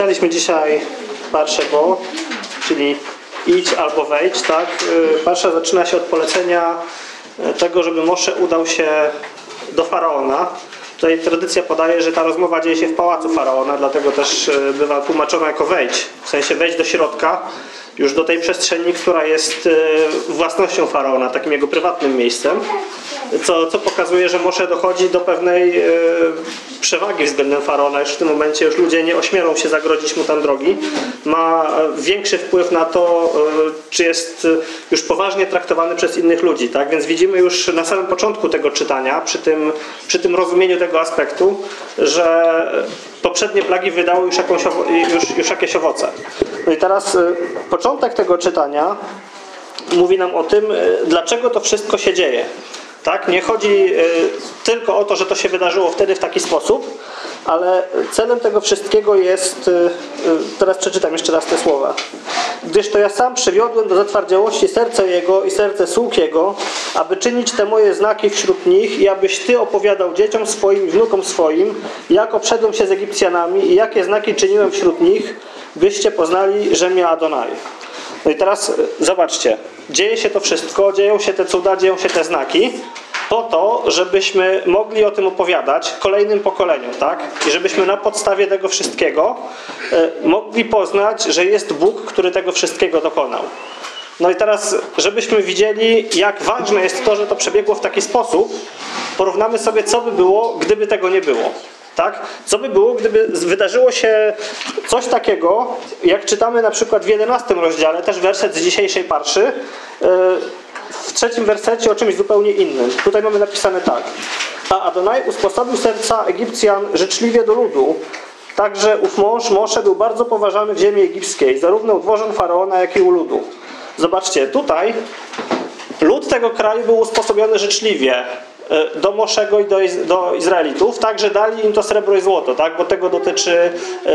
Czytaliśmy dzisiaj Parszę Bo, czyli idź albo wejdź, tak? Parsza zaczyna się od polecenia tego, żeby Mosze udał się do Faraona. Tutaj tradycja podaje, że ta rozmowa dzieje się w pałacu Faraona, dlatego też bywa tłumaczona jako wejdź, w sensie wejdź do środka, już do tej przestrzeni, która jest własnością Faraona, takim jego prywatnym miejscem, co, co pokazuje, że Mosze dochodzi do pewnej przewagi względem Faraona. Już w tym momencie już ludzie nie ośmielą się zagrodzić mu tam drogi. Ma większy wpływ na to, czy jest już poważnie traktowany przez innych ludzi. Tak? Więc widzimy już na samym początku tego czytania, przy tym, przy tym rozumieniu tego aspektu, że poprzednie plagi wydały już, jakąś, już, już jakieś owoce. No i teraz początek tego czytania mówi nam o tym, dlaczego to wszystko się dzieje. Tak? Nie chodzi tylko o to, że to się wydarzyło wtedy w taki sposób, ale celem tego wszystkiego jest, teraz przeczytam jeszcze raz te słowa. Gdyż to ja sam przywiodłem do zatwardziałości serce Jego i serce sług Jego, aby czynić te moje znaki wśród nich i abyś Ty opowiadał dzieciom swoim i wnukom swoim, jak obszedłem się z Egipcjanami i jakie znaki czyniłem wśród nich, byście poznali, że mnie Adonai. No i teraz zobaczcie, dzieje się to wszystko, dzieją się te cuda, dzieją się te znaki, po to, żebyśmy mogli o tym opowiadać kolejnym pokoleniom, tak? I żebyśmy na podstawie tego wszystkiego mogli poznać, że jest Bóg, który tego wszystkiego dokonał. No i teraz, żebyśmy widzieli, jak ważne jest to, że to przebiegło w taki sposób, porównamy sobie, co by było, gdyby tego nie było. Tak? Co by było, gdyby wydarzyło się coś takiego, jak czytamy na przykład w 11 rozdziale, też werset z dzisiejszej parszy, w trzecim wersecie o czymś zupełnie innym. Tutaj mamy napisane tak. A Adonai usposobił serca Egipcjan życzliwie do ludu, Także ów mąż Mosze był bardzo poważany w ziemi egipskiej, zarówno u dworzan Faraona, jak i u ludu. Zobaczcie, tutaj lud tego kraju był usposobiony życzliwie do Moszego i do, do Izraelitów, także dali im to srebro i złoto, tak? bo tego dotyczy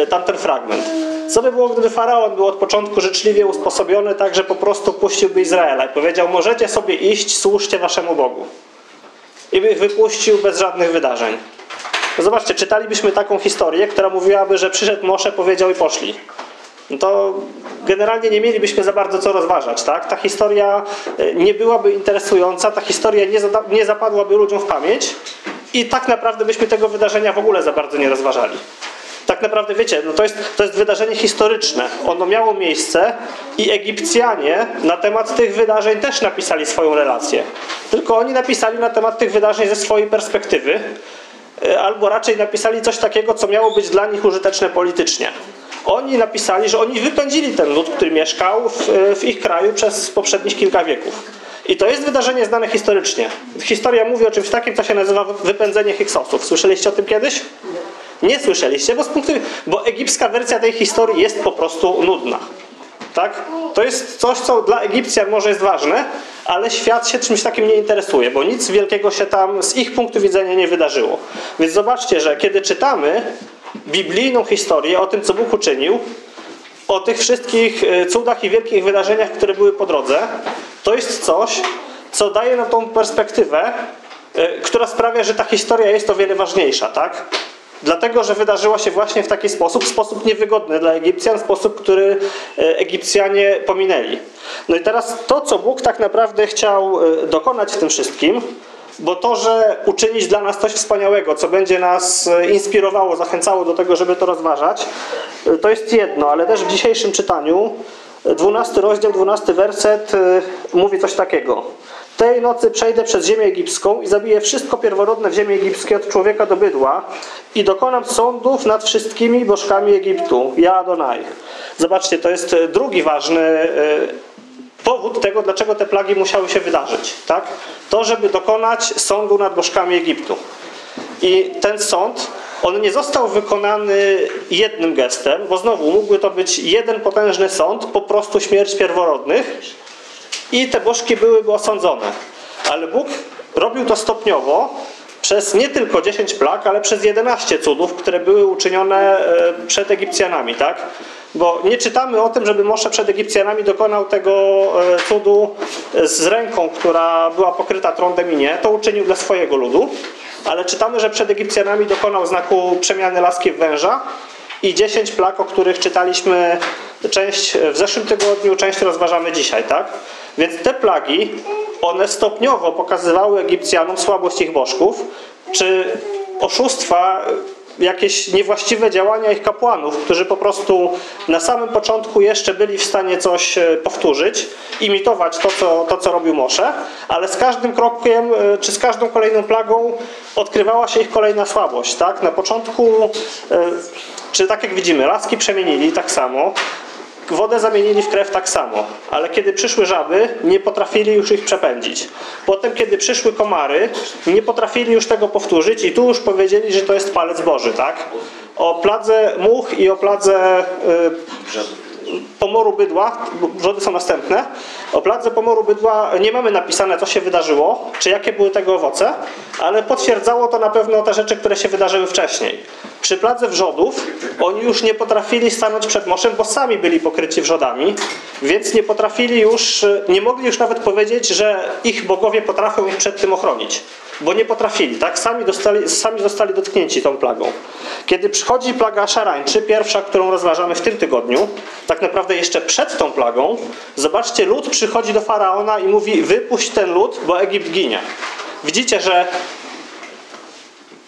tamten fragment. Co by było, gdyby Faraon był od początku życzliwie usposobiony, tak że po prostu puściłby Izraela i powiedział, możecie sobie iść, służcie waszemu Bogu. I by ich wypuścił bez żadnych wydarzeń. Zobaczcie, czytalibyśmy taką historię, która mówiłaby, że przyszedł Mosze, powiedział i poszli. No to generalnie nie mielibyśmy za bardzo co rozważać. Tak? Ta historia nie byłaby interesująca, ta historia nie, nie zapadłaby ludziom w pamięć i tak naprawdę byśmy tego wydarzenia w ogóle za bardzo nie rozważali. Tak naprawdę wiecie, no to, jest, to jest wydarzenie historyczne. Ono miało miejsce i Egipcjanie na temat tych wydarzeń też napisali swoją relację. Tylko oni napisali na temat tych wydarzeń ze swojej perspektywy, albo raczej napisali coś takiego, co miało być dla nich użyteczne politycznie. Oni napisali, że oni wypędzili ten lud, który mieszkał w, w ich kraju przez poprzednich kilka wieków. I to jest wydarzenie znane historycznie. Historia mówi o czymś takim, co się nazywa wypędzenie Hyksosów. Słyszeliście o tym kiedyś? Nie słyszeliście, bo, z punktu, bo egipska wersja tej historii jest po prostu nudna. Tak? To jest coś, co dla Egipcjan może jest ważne, ale świat się czymś takim nie interesuje, bo nic wielkiego się tam z ich punktu widzenia nie wydarzyło. Więc zobaczcie, że kiedy czytamy biblijną historię o tym, co Bóg uczynił, o tych wszystkich cudach i wielkich wydarzeniach, które były po drodze, to jest coś, co daje nam tą perspektywę, która sprawia, że ta historia jest o wiele ważniejsza, tak? Dlatego, że wydarzyła się właśnie w taki sposób, sposób niewygodny dla Egipcjan, sposób, który Egipcjanie pominęli. No i teraz to, co Bóg tak naprawdę chciał dokonać w tym wszystkim, bo to, że uczynić dla nas coś wspaniałego, co będzie nas inspirowało, zachęcało do tego, żeby to rozważać, to jest jedno, ale też w dzisiejszym czytaniu, 12 rozdział, 12 werset mówi coś takiego. Tej nocy przejdę przez ziemię egipską i zabiję wszystko pierworodne w ziemi egipskiej od człowieka do bydła i dokonam sądów nad wszystkimi bożkami Egiptu. Ja Adonai. Zobaczcie, to jest drugi ważny powód tego, dlaczego te plagi musiały się wydarzyć. Tak? To, żeby dokonać sądu nad bożkami Egiptu. I ten sąd, on nie został wykonany jednym gestem, bo znowu mógłby to być jeden potężny sąd, po prostu śmierć pierworodnych i te bożki byłyby osądzone. Ale Bóg robił to stopniowo przez nie tylko 10 plag, ale przez 11 cudów, które były uczynione przed Egipcjanami. Tak? Bo nie czytamy o tym, żeby Mosze przed Egipcjanami dokonał tego cudu z ręką, która była pokryta trądem i nie. To uczynił dla swojego ludu. Ale czytamy, że przed Egipcjanami dokonał znaku przemiany laski w węża i 10 plag, o których czytaliśmy część w zeszłym tygodniu, część rozważamy dzisiaj, tak? Więc te plagi, one stopniowo pokazywały Egipcjanom słabość ich bożków, czy oszustwa, jakieś niewłaściwe działania ich kapłanów, którzy po prostu na samym początku jeszcze byli w stanie coś e, powtórzyć, imitować to, co, to, co robił Mosze, ale z każdym krokiem, e, czy z każdą kolejną plagą odkrywała się ich kolejna słabość. Tak? Na początku, e, czy tak jak widzimy, laski przemienili tak samo, Wodę zamienili w krew tak samo, ale kiedy przyszły żaby, nie potrafili już ich przepędzić. Potem, kiedy przyszły komary, nie potrafili już tego powtórzyć i tu już powiedzieli, że to jest palec Boży, tak? O pladze much i o pladze y, pomoru bydła, wrzody są następne. O pladze pomoru bydła nie mamy napisane, co się wydarzyło, czy jakie były tego owoce, ale potwierdzało to na pewno te rzeczy, które się wydarzyły wcześniej. Przy pladze wrzodów oni już nie potrafili stanąć przed moszem, bo sami byli pokryci wrzodami, więc nie potrafili już, nie mogli już nawet powiedzieć, że ich bogowie potrafią ich przed tym ochronić. Bo nie potrafili, tak? Sami, dostali, sami zostali dotknięci tą plagą. Kiedy przychodzi plaga szarańczy, pierwsza, którą rozważamy w tym tygodniu, tak naprawdę jeszcze przed tą plagą, zobaczcie, lud przychodzi do faraona i mówi: Wypuść ten lud, bo Egipt ginie. Widzicie, że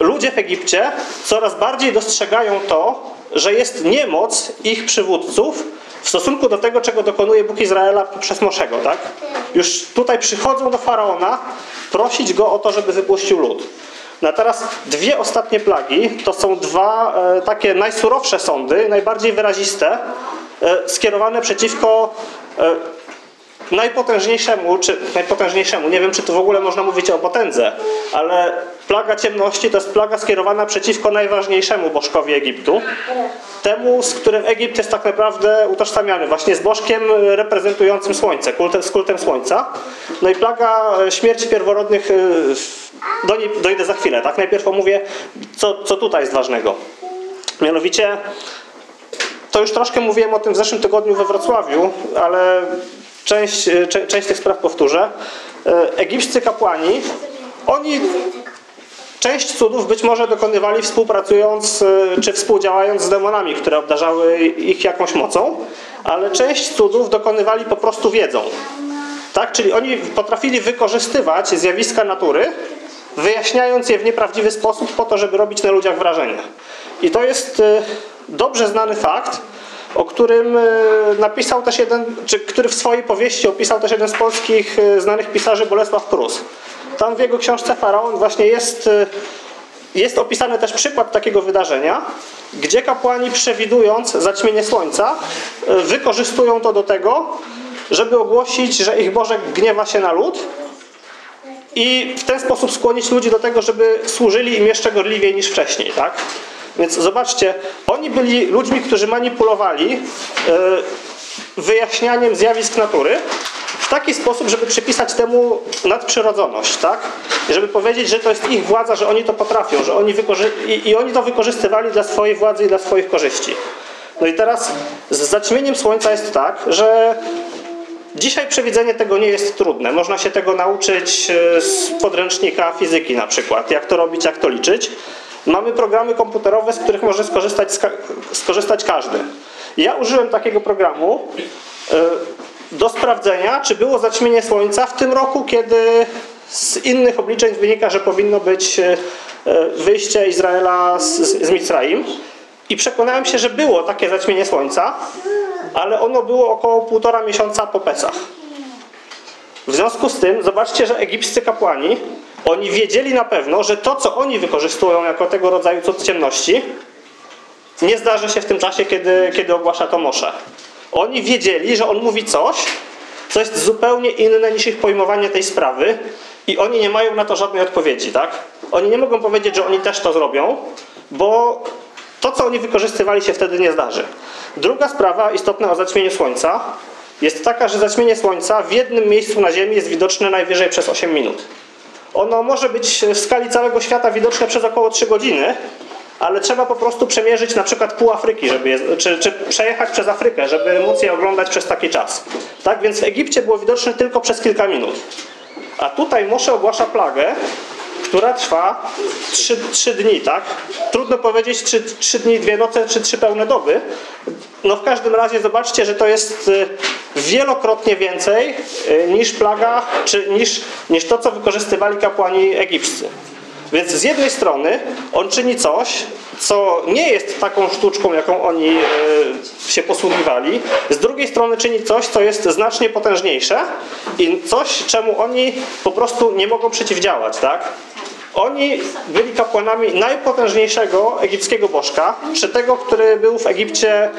ludzie w Egipcie coraz bardziej dostrzegają to, że jest niemoc ich przywódców w stosunku do tego, czego dokonuje Bóg Izraela przez Moszego, tak? Już tutaj przychodzą do Faraona prosić go o to, żeby wypuścił lud. No teraz dwie ostatnie plagi to są dwa e, takie najsurowsze sądy, najbardziej wyraziste, e, skierowane przeciwko e, najpotężniejszemu, czy najpotężniejszemu, nie wiem czy tu w ogóle można mówić o potędze, ale plaga ciemności to jest plaga skierowana przeciwko najważniejszemu bożkowi Egiptu. Temu, z którym Egipt jest tak naprawdę utożsamiany, właśnie z bożkiem reprezentującym słońce, kultem, z kultem słońca. No i plaga śmierci pierworodnych, y, do niej dojdę za chwilę, tak? Najpierw omówię, co, co tutaj jest ważnego. Mianowicie, to już troszkę mówiłem o tym w zeszłym tygodniu we Wrocławiu, ale część, e, część tych spraw powtórzę. E, egipscy kapłani, oni część cudów być może dokonywali współpracując e, czy współdziałając z demonami, które obdarzały ich jakąś mocą, ale część cudów dokonywali po prostu wiedzą. Tak? Czyli oni potrafili wykorzystywać zjawiska natury, wyjaśniając je w nieprawdziwy sposób po to, żeby robić na ludziach wrażenie. I to jest dobrze znany fakt, o którym e, napisał też jeden, czy który w swojej powieści opisał też jeden z polskich e, znanych pisarzy Bolesław Prus. Tam w jego książce Faraon właśnie jest, e, jest opisany też przykład takiego wydarzenia, gdzie kapłani przewidując zaćmienie słońca, wykorzystują to do tego, żeby ogłosić, że ich Boże gniewa się na lud i w ten sposób skłonić ludzi do tego, żeby służyli im jeszcze gorliwiej niż wcześniej, tak? Więc zobaczcie, oni byli ludźmi, którzy manipulowali e, wyjaśnianiem zjawisk natury w taki sposób, żeby przypisać temu nadprzyrodzoność, tak? I żeby powiedzieć, że to jest ich władza, że oni to potrafią, że oni i, i oni to wykorzystywali dla swojej władzy i dla swoich korzyści. No i teraz z zaćmieniem słońca jest tak, że Dzisiaj przewidzenie tego nie jest trudne. Można się tego nauczyć e, z podręcznika fizyki na przykład. Jak to robić, jak to liczyć. Mamy programy komputerowe, z których może skorzystać, skorzystać każdy. Ja użyłem takiego programu e, do sprawdzenia, czy było zaćmienie słońca w tym roku, kiedy z innych obliczeń wynika, że powinno być e, wyjście Izraela z, z Mizraim. I przekonałem się, że było takie zaćmienie słońca, ale ono było około półtora miesiąca po Pesach. W związku z tym, zobaczcie, że egipscy kapłani oni wiedzieli na pewno, że to, co oni wykorzystują jako tego rodzaju cud ciemności, nie zdarzy się w tym czasie, kiedy, kiedy ogłasza to Mosze. Oni wiedzieli, że on mówi coś, co jest zupełnie inne niż ich pojmowanie tej sprawy i oni nie mają na to żadnej odpowiedzi, tak? Oni nie mogą powiedzieć, że oni też to zrobią, bo to, co oni wykorzystywali się wtedy nie zdarzy. Druga sprawa istotna o zaćmieniu Słońca jest taka, że zaćmienie Słońca w jednym miejscu na Ziemi jest widoczne najwyżej przez 8 minut. Ono może być w skali całego świata widoczne przez około 3 godziny, ale trzeba po prostu przemierzyć na przykład pół Afryki, żeby je, czy, czy przejechać przez Afrykę, żeby móc je oglądać przez taki czas. Tak więc w Egipcie było widoczne tylko przez kilka minut. A tutaj Mosze ogłasza plagę, która trwa trzy, trzy dni, tak? Trudno powiedzieć, czy trzy dni, dwie noce, czy trzy pełne doby. No w każdym razie zobaczcie, że to jest y, wielokrotnie więcej y, niż plaga, czy niż, niż to, co wykorzystywali kapłani egipscy. Więc z jednej strony on czyni coś, co nie jest taką sztuczką, jaką oni y, się posługiwali. Z drugiej strony czyni coś, co jest znacznie potężniejsze i coś, czemu oni po prostu nie mogą przeciwdziałać, tak? Oni byli kapłanami najpotężniejszego egipskiego bożka, czy tego, który był w Egipcie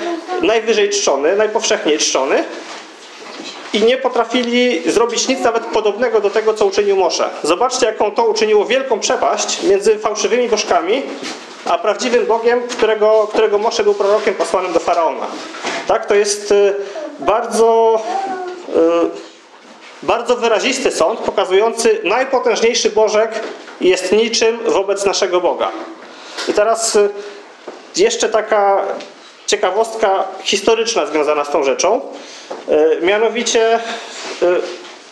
najwyżej czczony, najpowszechniej czczony i nie potrafili zrobić nic nawet podobnego do tego, co uczynił Mosze. Zobaczcie, jaką to uczyniło wielką przepaść między fałszywymi bożkami, a prawdziwym Bogiem, którego, którego Mosze był prorokiem posłanym do Faraona. Tak, to jest y, bardzo, y, bardzo wyrazisty sąd, pokazujący najpotężniejszy Bożek jest niczym wobec naszego Boga. I teraz y, jeszcze taka ciekawostka historyczna związana z tą rzeczą. Mianowicie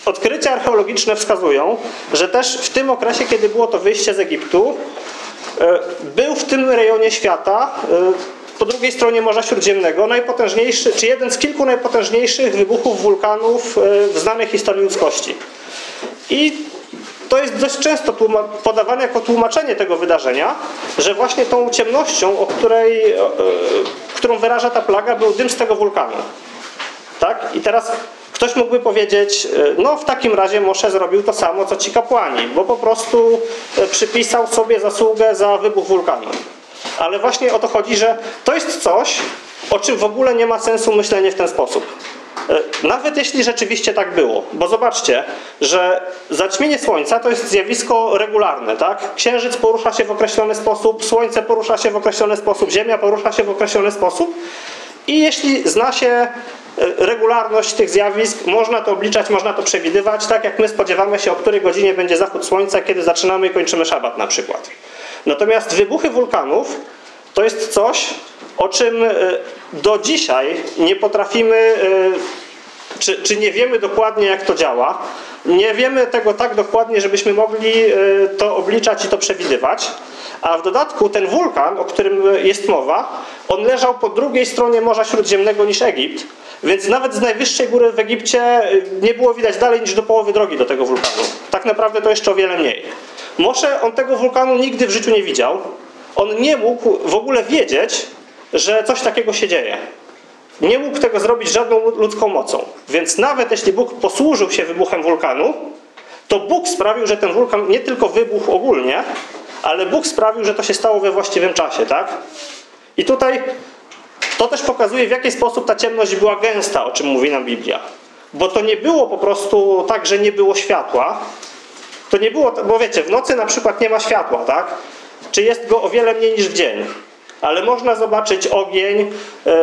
odkrycia archeologiczne wskazują, że też w tym okresie, kiedy było to wyjście z Egiptu, był w tym rejonie świata, po drugiej stronie Morza Śródziemnego, najpotężniejszy, czy jeden z kilku najpotężniejszych wybuchów wulkanów w znanej historii ludzkości. I to jest dość często podawane jako tłumaczenie tego wydarzenia, że właśnie tą ciemnością, o której, którą wyraża ta plaga, był dym z tego wulkanu. Tak? I teraz ktoś mógłby powiedzieć, no w takim razie Moshe zrobił to samo, co ci kapłani, bo po prostu przypisał sobie zasługę za wybuch wulkanu. Ale właśnie o to chodzi, że to jest coś, o czym w ogóle nie ma sensu myślenie w ten sposób. Nawet jeśli rzeczywiście tak było, bo zobaczcie, że zaćmienie Słońca to jest zjawisko regularne, tak? Księżyc porusza się w określony sposób, Słońce porusza się w określony sposób, Ziemia porusza się w określony sposób i jeśli zna się regularność tych zjawisk, można to obliczać, można to przewidywać, tak jak my spodziewamy się, o której godzinie będzie zachód Słońca, kiedy zaczynamy i kończymy szabat na przykład. Natomiast wybuchy wulkanów to jest coś, o czym do dzisiaj nie potrafimy, czy, czy nie wiemy dokładnie, jak to działa. Nie wiemy tego tak dokładnie, żebyśmy mogli to obliczać i to przewidywać. A w dodatku ten wulkan, o którym jest mowa, on leżał po drugiej stronie Morza Śródziemnego niż Egipt, więc nawet z najwyższej góry w Egipcie nie było widać dalej niż do połowy drogi do tego wulkanu. Tak naprawdę to jeszcze o wiele mniej. Mosze on tego wulkanu nigdy w życiu nie widział. On nie mógł w ogóle wiedzieć, że coś takiego się dzieje. Nie mógł tego zrobić żadną ludzką mocą. Więc nawet jeśli Bóg posłużył się wybuchem wulkanu, to Bóg sprawił, że ten wulkan nie tylko wybuchł ogólnie, ale Bóg sprawił, że to się stało we właściwym czasie, tak? I tutaj to też pokazuje, w jaki sposób ta ciemność była gęsta, o czym mówi nam Biblia. Bo to nie było po prostu tak, że nie było światła. To nie było, bo wiecie, w nocy na przykład nie ma światła, tak? Czy jest go o wiele mniej niż w dzień. Ale można zobaczyć ogień, yy,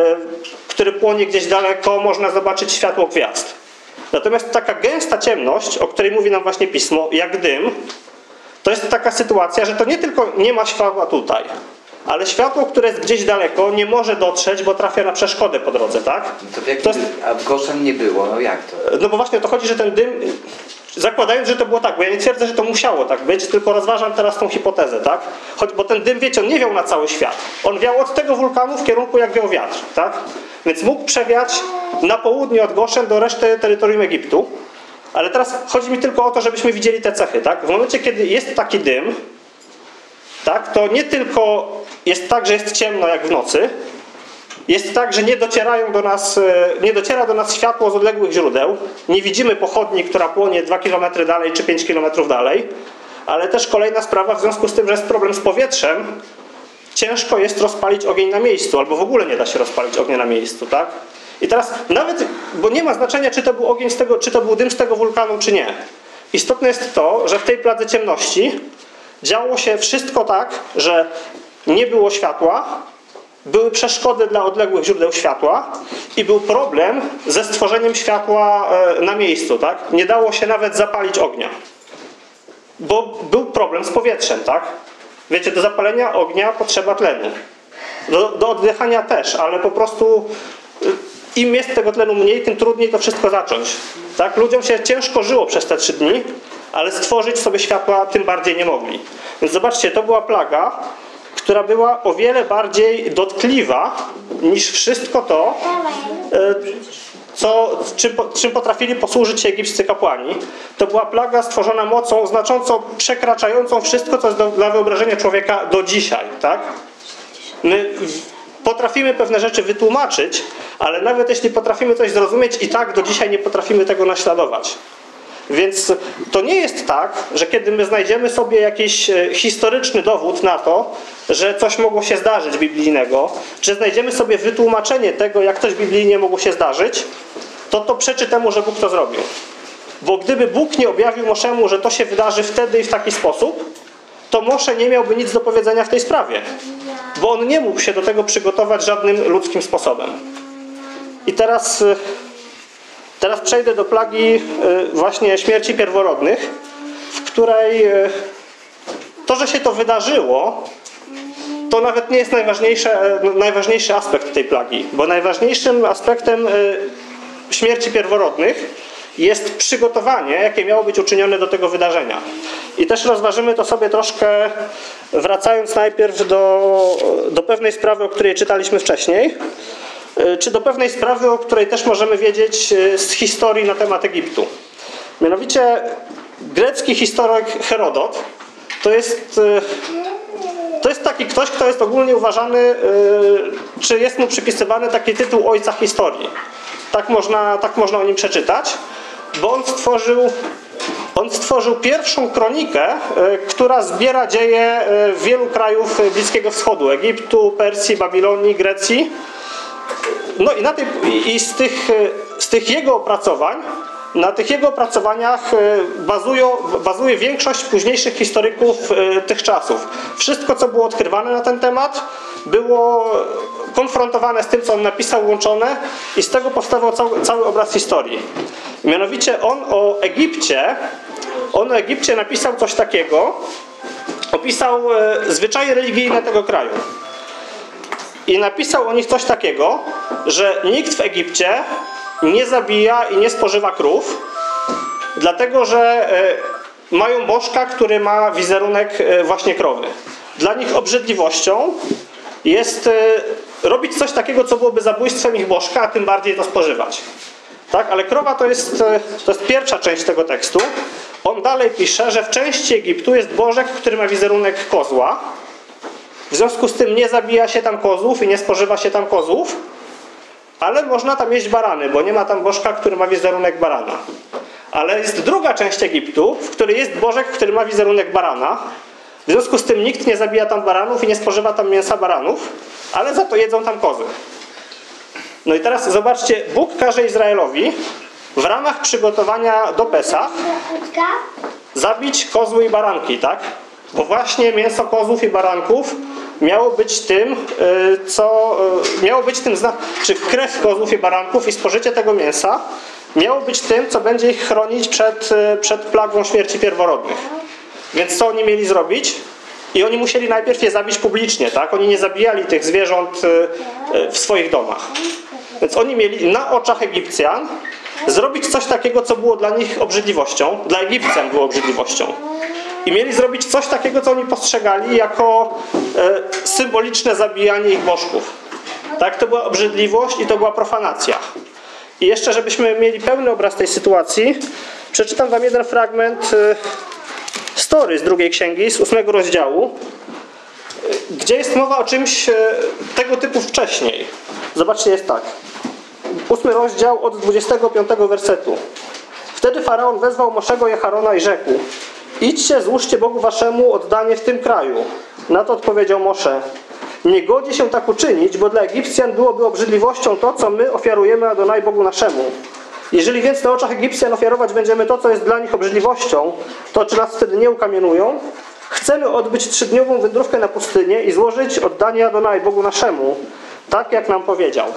który płonie gdzieś daleko, można zobaczyć światło gwiazd. Natomiast taka gęsta ciemność, o której mówi nam właśnie Pismo, jak dym, to jest taka sytuacja, że to nie tylko nie ma światła tutaj, ale światło, które jest gdzieś daleko, nie może dotrzeć, bo trafia na przeszkodę po drodze, tak? To w jakim, to jest... A w Goszem nie było, no jak to? No bo właśnie o to chodzi, że ten dym, zakładając, że to było tak, bo ja nie twierdzę, że to musiało tak być, tylko rozważam teraz tą hipotezę, tak? Choć, bo ten dym, wiecie, on nie wiał na cały świat. On wiał od tego wulkanu w kierunku, jak wiał wiatr, tak? Więc mógł przewiać na południe od Goszem do reszty terytorium Egiptu. Ale teraz chodzi mi tylko o to, żebyśmy widzieli te cechy, tak? W momencie, kiedy jest taki dym, tak, to nie tylko jest tak, że jest ciemno jak w nocy, jest tak, że nie docierają do nas, nie dociera do nas światło z odległych źródeł. Nie widzimy pochodni, która płonie 2 km dalej czy 5 km dalej. Ale też kolejna sprawa, w związku z tym, że jest problem z powietrzem, ciężko jest rozpalić ogień na miejscu, albo w ogóle nie da się rozpalić ognia na miejscu, tak? I teraz nawet, bo nie ma znaczenia, czy to był ogień z tego, czy to był dym z tego wulkanu, czy nie. Istotne jest to, że w tej pladze ciemności działo się wszystko tak, że nie było światła, były przeszkody dla odległych źródeł światła i był problem ze stworzeniem światła e, na miejscu, tak? Nie dało się nawet zapalić ognia. Bo był problem z powietrzem, tak? Wiecie, do zapalenia ognia potrzeba tlenu. Do, do oddychania też, ale po prostu im jest tego tlenu mniej, tym trudniej to wszystko zacząć. Tak? Ludziom się ciężko żyło przez te trzy dni, ale stworzyć sobie światła tym bardziej nie mogli. Więc zobaczcie, to była plaga, która była o wiele bardziej dotkliwa niż wszystko to, e, co, czym, czym potrafili posłużyć się egipscy kapłani. To była plaga stworzona mocą znacząco przekraczającą wszystko, co jest do, dla wyobrażenia człowieka do dzisiaj. Tak? My potrafimy pewne rzeczy wytłumaczyć, ale nawet jeśli potrafimy coś zrozumieć, i tak do dzisiaj nie potrafimy tego naśladować. Więc to nie jest tak, że kiedy my znajdziemy sobie jakiś e, historyczny dowód na to, że coś mogło się zdarzyć biblijnego, czy znajdziemy sobie wytłumaczenie tego, jak coś biblijnie mogło się zdarzyć, to to przeczy temu, że Bóg to zrobił. Bo gdyby Bóg nie objawił Moszemu, że to się wydarzy wtedy i w taki sposób, to Mosze nie miałby nic do powiedzenia w tej sprawie. Bo on nie mógł się do tego przygotować żadnym ludzkim sposobem. I teraz, y, teraz przejdę do plagi y, właśnie śmierci pierworodnych, w której y, to, że się to wydarzyło, to nawet nie jest najważniejszy aspekt tej plagi, bo najważniejszym aspektem śmierci pierworodnych jest przygotowanie, jakie miało być uczynione do tego wydarzenia. I też rozważymy to sobie troszkę, wracając najpierw do, do pewnej sprawy, o której czytaliśmy wcześniej, y, czy do pewnej sprawy, o której też możemy wiedzieć y, z historii na temat Egiptu. Mianowicie grecki historyk Herodot to jest y, to jest taki ktoś, kto jest ogólnie uważany, czy jest mu przypisywany taki tytuł ojca historii. Tak można, tak można o nim przeczytać, bo on stworzył, on stworzył pierwszą kronikę, y, która zbiera dzieje y, wielu krajów Bliskiego Wschodu, Egiptu, Persji, Babilonii, Grecji. No i, na tej, i z, tych, y, z tych jego opracowań, na tych jego opracowaniach bazują, bazuje większość późniejszych historyków tych czasów. Wszystko, co było odkrywane na ten temat, było konfrontowane z tym, co on napisał, łączone i z tego powstawał cały, cały obraz historii. Mianowicie on o Egipcie, on o Egipcie napisał coś takiego, opisał y, zwyczaje religijne tego kraju. I napisał o nich coś takiego, że nikt w Egipcie nie zabija i nie spożywa krów, dlatego że e, mają bożka, który ma wizerunek e, właśnie krowy. Dla nich obrzydliwością jest e, robić coś takiego, co byłoby zabójstwem ich bożka, a tym bardziej to spożywać. Tak, ale krowa to jest, e, to jest pierwsza część tego tekstu. On dalej pisze, że w części Egiptu jest bożek, który ma wizerunek kozła, w związku z tym nie zabija się tam kozłów i nie spożywa się tam kozłów, ale można tam jeść barany, bo nie ma tam bożka, który ma wizerunek barana. Ale jest druga część Egiptu, w której jest bożek, który ma wizerunek barana. W związku z tym nikt nie zabija tam baranów i nie spożywa tam mięsa baranów, ale za to jedzą tam kozy. No i teraz zobaczcie, Bóg każe Izraelowi w ramach przygotowania do Pesach zabić kozły i baranki, tak? Bo właśnie mięso kozłów i baranków miało być tym, y, co y, miało być tym, zna- czy krew kozłów i baranków i spożycie tego mięsa miało być tym, co będzie ich chronić przed, y, przed plagą śmierci pierworodnych. Więc co oni mieli zrobić? I oni musieli najpierw je zabić publicznie, tak? Oni nie zabijali tych zwierząt y, y, w swoich domach. Więc oni mieli na oczach Egipcjan zrobić coś takiego, co było dla nich obrzydliwością. Dla Egipcjan było obrzydliwością. I mieli zrobić coś takiego, co oni postrzegali jako e, symboliczne zabijanie ich bożków. Tak, to była obrzydliwość i to była profanacja. I jeszcze, żebyśmy mieli pełny obraz tej sytuacji, przeczytam wam jeden fragment story z drugiej księgi, z ósmego rozdziału, e, gdzie jest mowa o czymś e, tego typu wcześniej. Zobaczcie, jest tak. Ósmy rozdział od 25 wersetu. Wtedy Faraon wezwał Moszego i Harona i rzekł Idźcie, złóżcie Bogu waszemu oddanie w tym kraju. Na to odpowiedział Mosze Nie godzi się tak uczynić, bo dla Egipcjan byłoby obrzydliwością to, co my ofiarujemy Adonai Bogu naszemu. Jeżeli więc na oczach Egipcjan ofiarować będziemy to, co jest dla nich obrzydliwością, to czy nas wtedy nie ukamienują? Chcemy odbyć trzydniową wędrówkę na pustynię i złożyć oddanie Adonai Bogu naszemu, tak jak nam powiedział.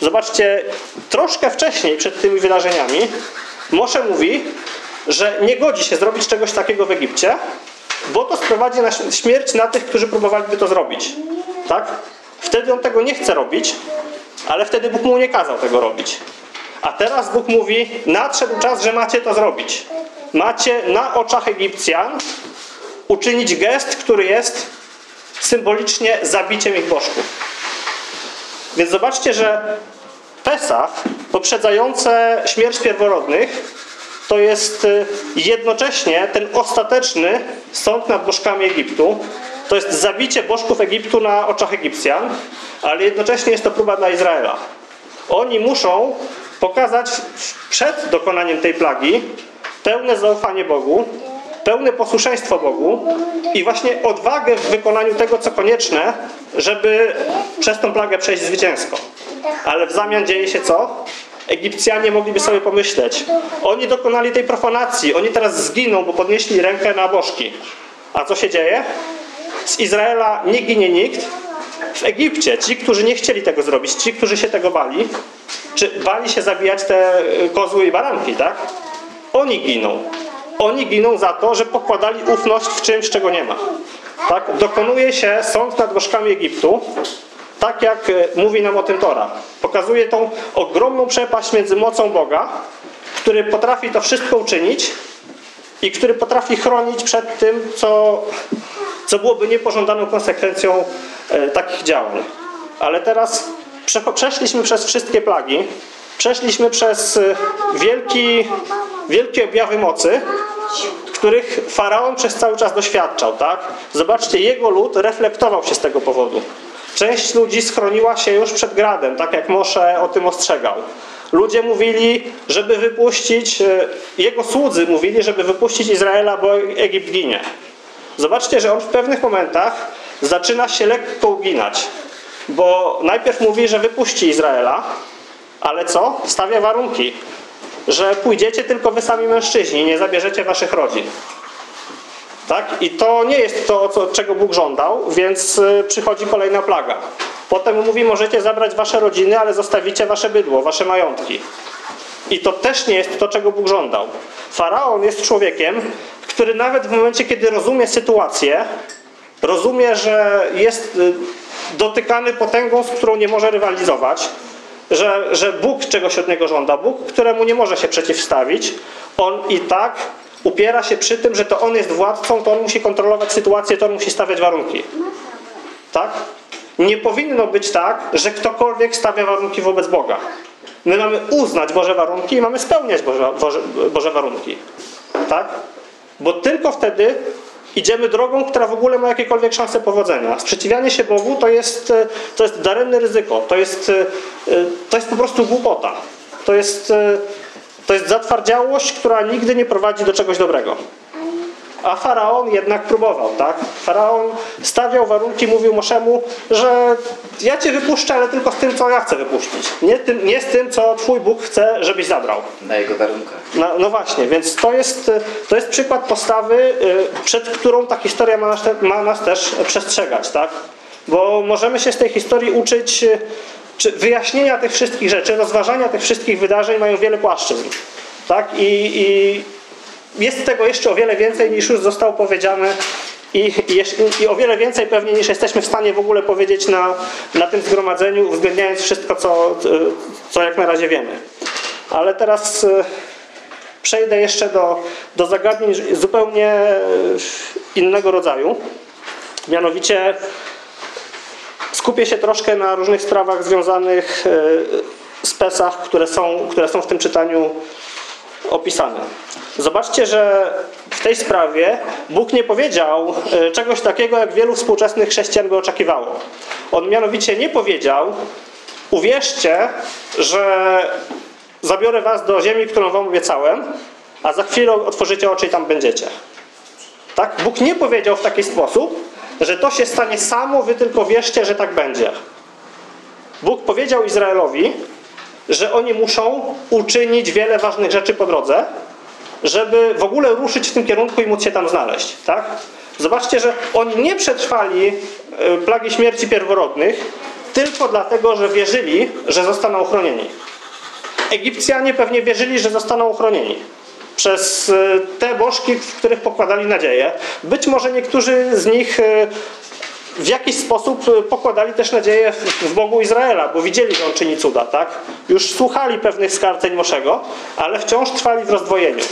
Zobaczcie, troszkę wcześniej, przed tymi wydarzeniami, Mosze mówi, że nie godzi się zrobić czegoś takiego w Egipcie, bo to sprowadzi na śmierć na tych, którzy próbowaliby to zrobić. Tak? Wtedy on tego nie chce robić, ale wtedy Bóg mu nie kazał tego robić. A teraz Bóg mówi, nadszedł czas, że macie to zrobić. macie na oczach Egipcjan uczynić gest, który jest symbolicznie zabiciem ich bożków. Więc zobaczcie, że Pesach poprzedzające śmierć pierworodnych to jest y, jednocześnie ten ostateczny sąd nad bożkami Egiptu. To jest zabicie bożków Egiptu na oczach Egipcjan, ale jednocześnie jest to próba dla Izraela. Oni muszą pokazać przed dokonaniem tej plagi pełne zaufanie Bogu, pełne posłuszeństwo Bogu i właśnie odwagę w wykonaniu tego, co konieczne, żeby przez tą plagę przejść zwycięsko. Ale w zamian dzieje się co? Egipcjanie mogliby sobie pomyśleć. Oni dokonali tej profanacji, oni teraz zginą, bo podnieśli rękę na bożki. A co się dzieje? Z Izraela nie ginie nikt. W Egipcie ci, którzy nie chcieli tego zrobić, ci, którzy się tego bali, czy bali się zabijać te kozły i baranki, tak? Oni giną. Oni giną za to, że pokładali ufność w czymś, czego nie ma. Tak? Dokonuje się sąd nad bożkami Egiptu, tak jak e, mówi nam o tym Tora. Pokazuje tą ogromną przepaść między mocą Boga, który potrafi to wszystko uczynić i który potrafi chronić przed tym, co, co byłoby niepożądaną konsekwencją e, takich działań. Ale teraz prze, przeszliśmy przez wszystkie plagi, przeszliśmy przez e, wielki, wielkie objawy mocy, których faraon przez cały czas doświadczał. Tak? Zobaczcie, jego lud reflektował się z tego powodu. Część ludzi schroniła się już przed gradem, tak jak Mosze o tym ostrzegał. Ludzie mówili, żeby wypuścić, e, jego słudzy mówili, żeby wypuścić Izraela, bo Egipt ginie. Zobaczcie, że on w pewnych momentach zaczyna się lekko uginać, bo najpierw mówi, że wypuści Izraela, ale co? Stawia warunki, że pójdziecie tylko wy sami mężczyźni, nie zabierzecie waszych rodzin. Tak? I to nie jest to, co, czego Bóg żądał, więc y, przychodzi kolejna plaga. Potem mówi, możecie zabrać wasze rodziny, ale zostawicie wasze bydło, wasze majątki. I to też nie jest to, czego Bóg żądał. Faraon jest człowiekiem, który nawet w momencie, kiedy rozumie sytuację, rozumie, że jest y, dotykany potęgą, z którą nie może rywalizować, że, że Bóg czegoś od niego żąda, Bóg, któremu nie może się przeciwstawić, on i tak upiera się przy tym, że to on jest władcą, to on musi kontrolować sytuację, to on musi stawiać warunki. Tak? Nie powinno być tak, że ktokolwiek stawia warunki wobec Boga. My mamy uznać Boże warunki i mamy spełniać Boże, Boże, Boże warunki. Tak? Bo tylko wtedy idziemy drogą, która w ogóle ma jakiekolwiek szanse powodzenia. Sprzeciwianie się Bogu to jest, to jest daremne ryzyko. To jest, to jest po prostu głupota. To jest to jest zatwardziałość, która nigdy nie prowadzi do czegoś dobrego. A faraon jednak próbował, tak? Faraon stawiał warunki, mówił Moszemu, że ja cię wypuszczę, ale tylko z tym, co ja chcę wypuścić. Nie, tym, nie z tym, co twój Bóg chce, żebyś zabrał. Na jego warunkach. No, no właśnie, więc to jest, to jest przykład postawy, y, przed którą ta historia ma nas, ma nas też przestrzegać, tak? Bo możemy się z tej historii uczyć y, czy wyjaśnienia tych wszystkich rzeczy, rozważania tych wszystkich wydarzeń mają wiele płaszczyzn. Tak? I, i jest tego jeszcze o wiele więcej niż już zostało powiedziane i, i, i, o wiele więcej pewnie niż jesteśmy w stanie w ogóle powiedzieć na, na tym zgromadzeniu, uwzględniając wszystko, co, co jak na razie wiemy. Ale teraz e, przejdę jeszcze do, do zagadnień zupełnie e, innego rodzaju. Mianowicie Skupię się troszkę na różnych sprawach związanych e, z Pesach, które są, które są w tym czytaniu opisane. Zobaczcie, że w tej sprawie Bóg nie powiedział e, czegoś takiego, jak wielu współczesnych chrześcijan by oczekiwało. On mianowicie nie powiedział, uwierzcie, że zabiorę was do ziemi, którą wam obiecałem, a za chwilę otworzycie oczy i tam będziecie. Tak? Bóg nie powiedział w taki sposób, że to się stanie samo, wy tylko wierzcie, że tak będzie. Bóg powiedział Izraelowi, że oni muszą uczynić wiele ważnych rzeczy po drodze, żeby w ogóle ruszyć w tym kierunku i móc się tam znaleźć. Tak? Zobaczcie, że oni nie przetrwali e, plagi śmierci pierworodnych tylko dlatego, że wierzyli, że zostaną ochronieni. Egipcjanie pewnie wierzyli, że zostaną ochronieni przez e, te bożki, w których pokładali nadzieję. Być może niektórzy z nich e, w jakiś sposób e, pokładali też nadzieję w Bogu Izraela, bo widzieli, że On czyni cuda, tak? Już słuchali pewnych skarceń Moszego, ale wciąż trwali w rozdwojeniu.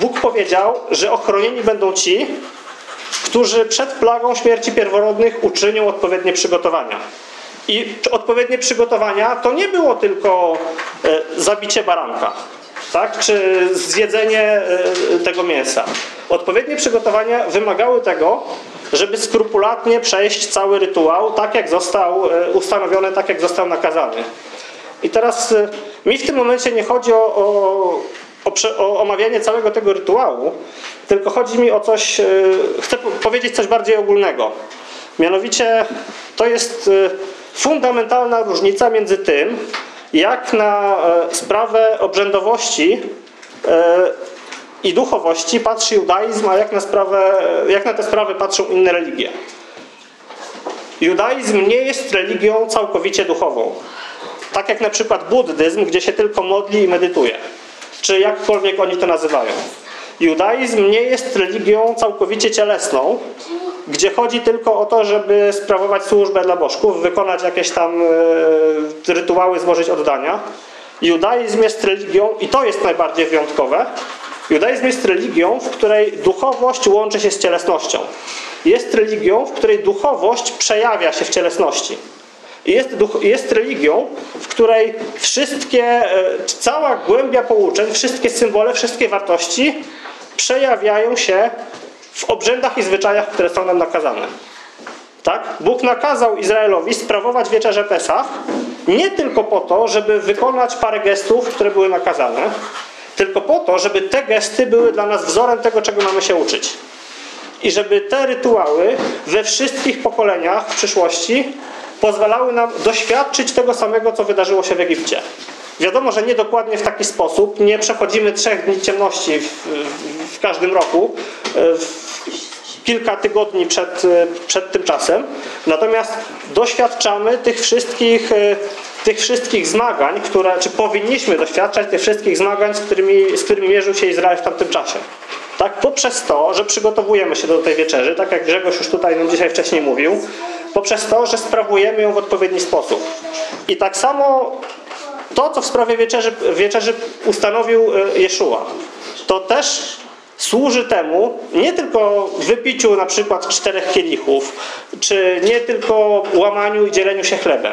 Bóg powiedział, że ochronieni będą ci, którzy przed plagą śmierci pierworodnych uczynią odpowiednie przygotowania. I odpowiednie przygotowania to nie było tylko e, zabicie baranka, tak? czy zjedzenie e, tego mięsa. Odpowiednie przygotowania wymagały tego, żeby skrupulatnie przejść cały rytuał, tak jak został e, ustanowiony, tak jak został nakazany. I teraz mi w tym momencie nie chodzi o, o, o omawianie całego tego rytuału, tylko chodzi mi o coś, chcę powiedzieć coś bardziej ogólnego. Mianowicie to jest fundamentalna różnica między tym, jak na e, sprawę obrzędowości e, i duchowości patrzy judaizm, a jak na, sprawę, e, jak na te sprawy patrzą inne religie. Judaizm nie jest religią całkowicie duchową. Tak jak na przykład buddyzm, gdzie się tylko modli i medytuje. Czy jakkolwiek oni to nazywają. Judaizm nie jest religią całkowicie cielesną, gdzie chodzi tylko o to, żeby sprawować służbę dla bożków, wykonać jakieś tam e, rytuały, złożyć oddania. Judaizm jest religią, i to jest najbardziej wyjątkowe, judaizm jest religią, w której duchowość łączy się z cielesnością. Jest religią, w której duchowość przejawia się w cielesności. Jest, duch, jest religią, w której wszystkie, e, cała głębia pouczeń, wszystkie symbole, wszystkie wartości przejawiają się w obrzędach i zwyczajach, które są nam nakazane. Tak? Bóg nakazał Izraelowi sprawować wieczerzę Pesach nie tylko po to, żeby wykonać parę gestów, które były nakazane, tylko po to, żeby te gesty były dla nas wzorem tego, czego mamy się uczyć. I żeby te rytuały we wszystkich pokoleniach w przyszłości pozwalały nam doświadczyć tego samego, co wydarzyło się w Egipcie. Wiadomo, że nie dokładnie w taki sposób. Nie przechodzimy trzech dni ciemności w, w, każdym roku, e, w kilka tygodni przed, e, przed tym czasem. Natomiast doświadczamy tych wszystkich, e, tych wszystkich zmagań, które, czy powinniśmy doświadczać tych wszystkich zmagań, z którymi, z którymi mierzył się Izrael w tamtym czasie. Tak, poprzez to, że przygotowujemy się do tej wieczerzy, tak jak Grzegorz już tutaj nam dzisiaj wcześniej mówił, poprzez to, że sprawujemy ją w odpowiedni sposób. I tak samo to, co w sprawie wieczerzy, wieczerzy ustanowił e, Jeszua, to też służy temu nie tylko wypiciu na przykład czterech kielichów, czy nie tylko łamaniu i dzieleniu się chlebem,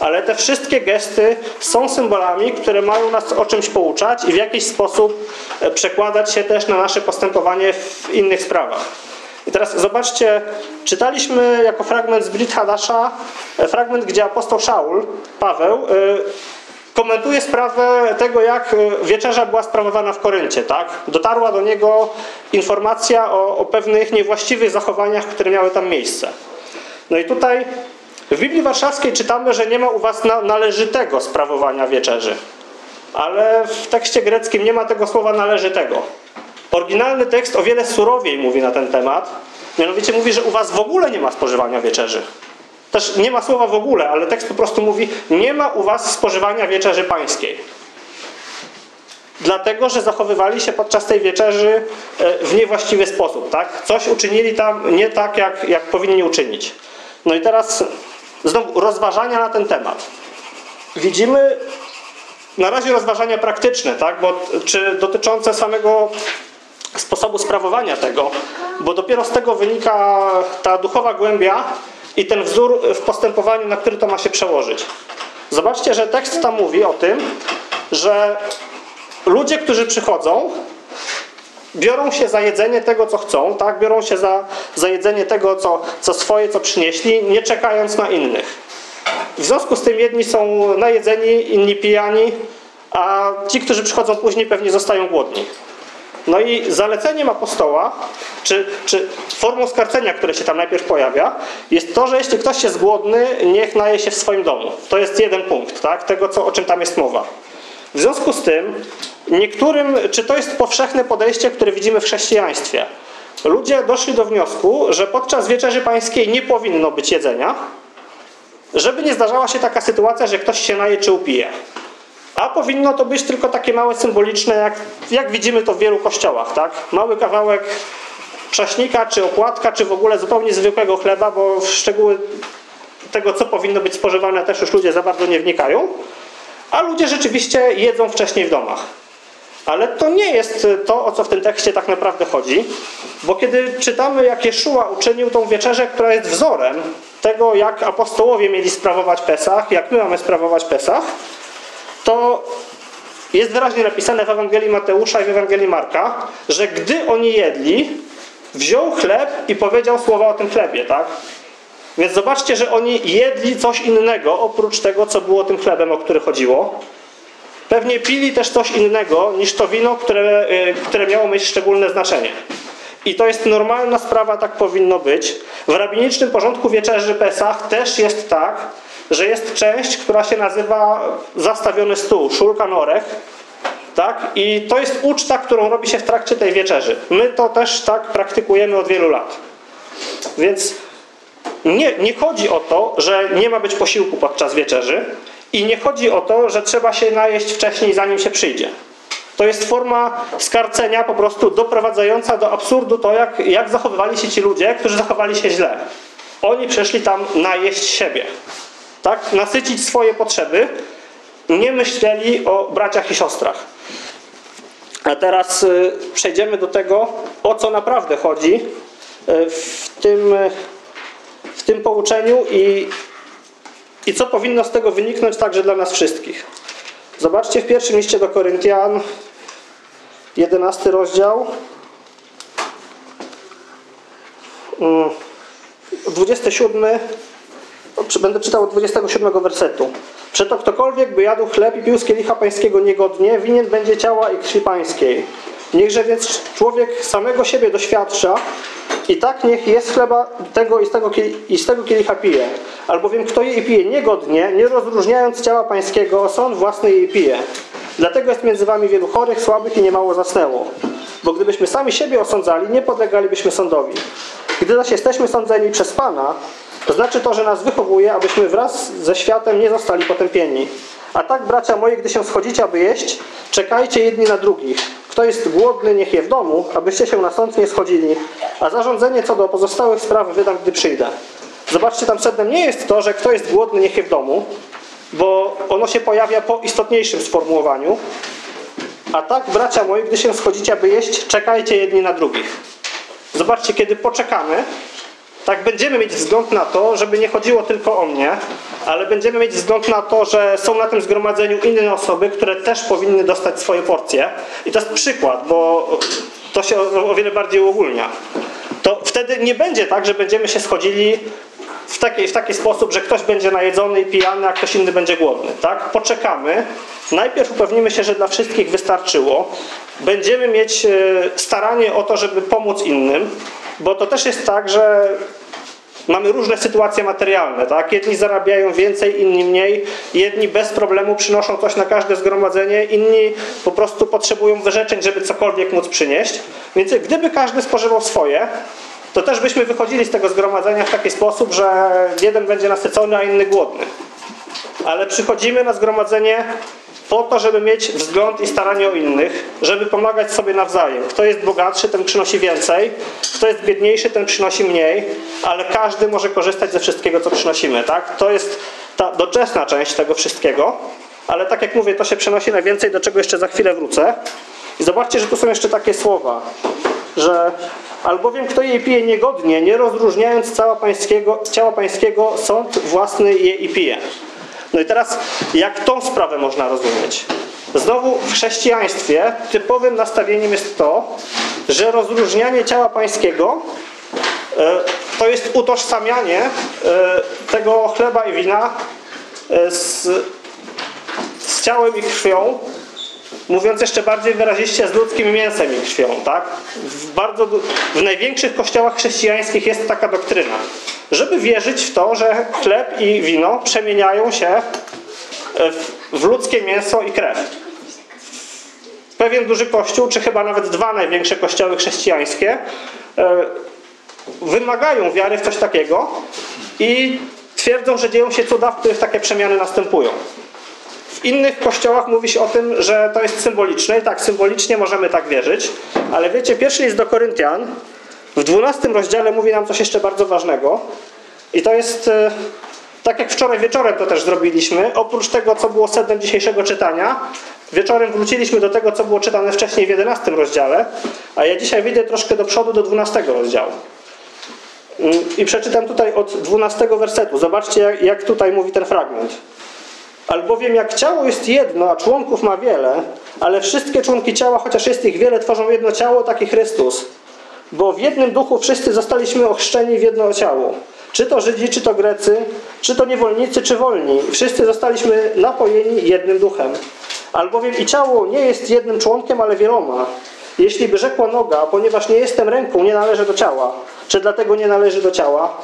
ale te wszystkie gesty są symbolami, które mają nas o czymś pouczać i w jakiś sposób e, przekładać się też na nasze postępowanie w innych sprawach. I teraz zobaczcie, czytaliśmy jako fragment z Brit Hadasza, e, fragment, gdzie apostoł Szaul, Paweł, komentuje sprawę tego, jak e, wieczerza była sprawowana w Koryncie. Tak? Dotarła do niego informacja o, o pewnych niewłaściwych zachowaniach, które miały tam miejsce. No i tutaj w Biblii Warszawskiej czytamy, że nie ma u was na, należytego sprawowania wieczerzy. Ale w tekście greckim nie ma tego słowa należytego. Oryginalny tekst o wiele surowiej mówi na ten temat. Mianowicie mówi, że u was w ogóle nie ma spożywania wieczerzy. Też nie ma słowa w ogóle, ale tekst po prostu mówi, nie ma u was spożywania wieczerzy pańskiej. Dlatego, że zachowywali się podczas tej wieczerzy e, w niewłaściwy sposób. Tak? Coś uczynili tam nie tak, jak, jak powinni uczynić. No i teraz znowu rozważania na ten temat. Widzimy na razie rozważania praktyczne, tak? Bo, czy dotyczące samego sposobu sprawowania tego, bo dopiero z tego wynika ta duchowa głębia, i ten wzór w postępowaniu, na który to ma się przełożyć. Zobaczcie, że tekst tam mówi o tym, że ludzie, którzy przychodzą, biorą się za jedzenie tego, co chcą, tak? biorą się za, za jedzenie tego, co, co swoje, co przynieśli, nie czekając na innych. W związku z tym jedni są najedzeni, inni pijani, a ci, którzy przychodzą później, pewnie zostają głodni. No i zaleceniem apostoła, czy, czy formą skarcenia, które się tam najpierw pojawia, jest to, że jeśli ktoś jest głodny, niech naje się w swoim domu. To jest jeden punkt, tak? Tego, co, o czym tam jest mowa. W związku z tym, niektórym, czy to jest powszechne podejście, które widzimy w chrześcijaństwie? Ludzie doszli do wniosku, że podczas wieczerzy pańskiej nie powinno być jedzenia, żeby nie zdarzała się taka sytuacja, że ktoś się naje czy upije. A powinno to być tylko takie małe symboliczne, jak, jak widzimy to w wielu kościołach. Tak? Mały kawałek czaśnika, czy opłatka, czy w ogóle zupełnie zwykłego chleba, bo w szczegóły tego, co powinno być spożywane, też już ludzie za bardzo nie wnikają. A ludzie rzeczywiście jedzą wcześniej w domach. Ale to nie jest to, o co w tym tekście tak naprawdę chodzi, bo kiedy czytamy, jak Jeszua uczynił tą wieczerzę, która jest wzorem tego, jak apostołowie mieli sprawować Pesach, jak my mamy sprawować Pesach, to jest wyraźnie napisane w Ewangelii Mateusza i w Ewangelii Marka, że gdy oni jedli, wziął chleb i powiedział słowa o tym chlebie, tak? Więc zobaczcie, że oni jedli coś innego oprócz tego, co było tym chlebem, o który chodziło. Pewnie pili też coś innego niż to wino, które, y, które miało mieć szczególne znaczenie. I to jest normalna sprawa, tak powinno być. W rabinicznym porządku wieczerzy Pesach też jest tak, że jest część, która się nazywa zastawiony stół, szulkan orech. Tak? I to jest uczta, którą robi się w trakcie tej wieczerzy. My to też tak praktykujemy od wielu lat. Więc nie, nie chodzi o to, że nie ma być posiłku podczas wieczerzy i nie chodzi o to, że trzeba się najeść wcześniej, zanim się przyjdzie. To jest forma skarcenia po prostu doprowadzająca do absurdu to, jak, jak zachowywali się ci ludzie, którzy zachowali się źle. Oni przyszli tam najeść siebie. Tak? Nasycić swoje potrzeby. Nie myśleli o braciach i siostrach. A teraz y, przejdziemy do tego, o co naprawdę chodzi y, w tym, y, w tym pouczeniu i, i co powinno z tego wyniknąć także dla nas wszystkich. Zobaczcie w pierwszym liście do Koryntian, 11 rozdział, mm, 27, będę czytał od 27 wersetu. Przeto ktokolwiek by jadł chleb i pił z kielicha pańskiego niegodnie, winien będzie ciała i krwi pańskiej. Niechże więc człowiek samego siebie doświadcza i tak niech jest chleba tego i z tego, i z tego kielicha pije. Albowiem kto je i pije niegodnie, nie rozróżniając ciała pańskiego, sąd własny jej pije. Dlatego jest między wami wielu chorych, słabych i niemało zasnęło. Bo gdybyśmy sami siebie osądzali, nie podlegalibyśmy sądowi. Gdy zaś jesteśmy sądzeni przez Pana, to znaczy to, że nas wychowuje, abyśmy wraz ze światem nie zostali potępieni. A tak, bracia moi, gdy się schodzicie, aby jeść, czekajcie jedni na drugich. Kto jest głodny, niech je w domu, abyście się na sąd nie schodzili. A zarządzenie co do pozostałych spraw wydam, gdy przyjdę. Zobaczcie, tam sednem nie jest to, że kto jest głodny, niech je w domu, bo ono się pojawia po istotniejszym sformułowaniu. A tak, bracia moi, gdy się schodzicie, aby jeść, czekajcie jedni na drugich. Zobaczcie, kiedy poczekamy, tak będziemy mieć wzgląd na to, żeby nie chodziło tylko o mnie, ale będziemy mieć wzgląd na to, że są na tym zgromadzeniu inne osoby, które też powinny dostać swoje porcje. I to jest przykład, bo to się o, wiele bardziej uogólnia. To wtedy nie będzie tak, że będziemy się schodzili w taki, w taki sposób, że ktoś będzie najedzony i pijany, a ktoś inny będzie głodny. Tak? Poczekamy. Najpierw upewnimy się, że dla wszystkich wystarczyło. Będziemy mieć e, staranie o to, żeby pomóc innym, bo to też jest tak, że Mamy różne sytuacje materialne, tak? Jedni zarabiają więcej, inni mniej. Jedni bez problemu przynoszą coś na każde zgromadzenie, inni po prostu potrzebują wyrzeczeń, żeby cokolwiek móc przynieść. Więc gdyby każdy spożywał swoje, to też byśmy wychodzili z tego zgromadzenia w taki sposób, że jeden będzie nasycony, a inny głodny. Ale przychodzimy na zgromadzenie po to, żeby mieć wzgląd i staranie o innych, żeby pomagać sobie nawzajem. Kto jest bogatszy, ten przynosi więcej, kto jest biedniejszy, ten przynosi mniej, ale każdy może korzystać ze wszystkiego, co przynosimy. Tak? To jest ta doczesna część tego wszystkiego, ale tak jak mówię, to się przenosi na więcej, do czego jeszcze za chwilę wrócę. I zobaczcie, że tu są jeszcze takie słowa, że albowiem kto jej pije niegodnie, nie rozróżniając ciała pańskiego, ciała pańskiego sąd własny je i pije. No i teraz, jak tą sprawę można rozumieć? Znowu w chrześcijaństwie typowym nastawieniem jest to, że rozróżnianie ciała pańskiego e, to jest utożsamianie e, tego chleba i wina e, z, z ciałem i krwią, mówiąc jeszcze bardziej wyraziście z ludzkim mięsem i krwią. Tak? W, bardzo, w największych kościołach chrześcijańskich jest taka doktryna żeby wierzyć w to, że chleb i wino przemieniają się w ludzkie mięso i krew. Pewien duży kościół, czy chyba nawet dwa największe kościoły chrześcijańskie e, wymagają wiary w coś takiego i twierdzą, że dzieją się cuda, w których takie przemiany następują. W innych kościołach mówi się o tym, że to jest symboliczne i tak, symbolicznie możemy tak wierzyć, ale wiecie, pierwszy list do Koryntian w 12 rozdziale mówi nam coś jeszcze bardzo ważnego i to jest, e, tak jak wczoraj wieczorem to też zrobiliśmy, oprócz tego, co było sednem dzisiejszego czytania, Wieczorem wróciliśmy do tego, co było czytane wcześniej w 11 rozdziale, a ja dzisiaj wyjdę troszkę do przodu do 12 rozdziału. Mm, I przeczytam tutaj od 12 wersetu. Zobaczcie, jak, jak tutaj mówi ten fragment. Albowiem jak ciało jest jedno, a członków ma wiele, ale wszystkie członki ciała, chociaż jest ich wiele, tworzą jedno ciało, taki Chrystus. Bo w jednym duchu wszyscy zostaliśmy ochrzczeni w jedno ciało. Czy to Żydzi, czy to Grecy, czy to niewolnicy, czy wolni. Wszyscy zostaliśmy napojeni jednym duchem. Albowiem i ciało nie jest jednym członkiem, ale wieloma. Jeśli by rzekła noga, ponieważ nie jestem ręką, nie należy do ciała, czy dlatego nie należy do ciała?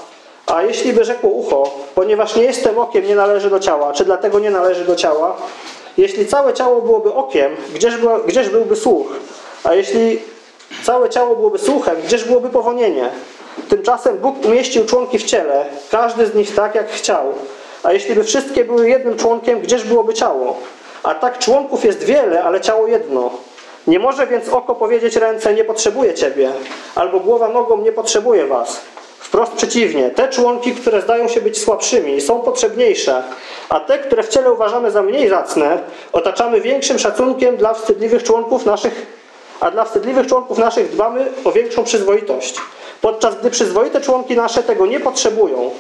A jeśli by rzekło ucho, ponieważ nie jestem okiem, nie należy do ciała, czy dlatego nie należy do ciała? Jeśli całe ciało byłoby okiem, gdzież, była, gdzież byłby słuch? A jeśli całe ciało byłoby słuchem, gdzież byłoby powonienie? Tymczasem Bóg umieścił członki w ciele, każdy z nich tak, jak chciał. A jeśli by wszystkie były jednym członkiem, gdzież byłoby ciało? A tak członków jest wiele, ale ciało jedno. Nie może więc oko powiedzieć ręce, nie potrzebuje Ciebie, albo głowa nogą, nie potrzebuje Was. Wprost przeciwnie, te członki, które zdają się być słabszymi, są potrzebniejsze, a te, które w ciele uważamy za mniej zacne, otaczamy większym szacunkiem dla wstydliwych członków naszych, a dla wstydliwych członków naszych dbamy o większą przyzwoitość. Podczas gdy przyzwoite członki nasze tego nie potrzebują,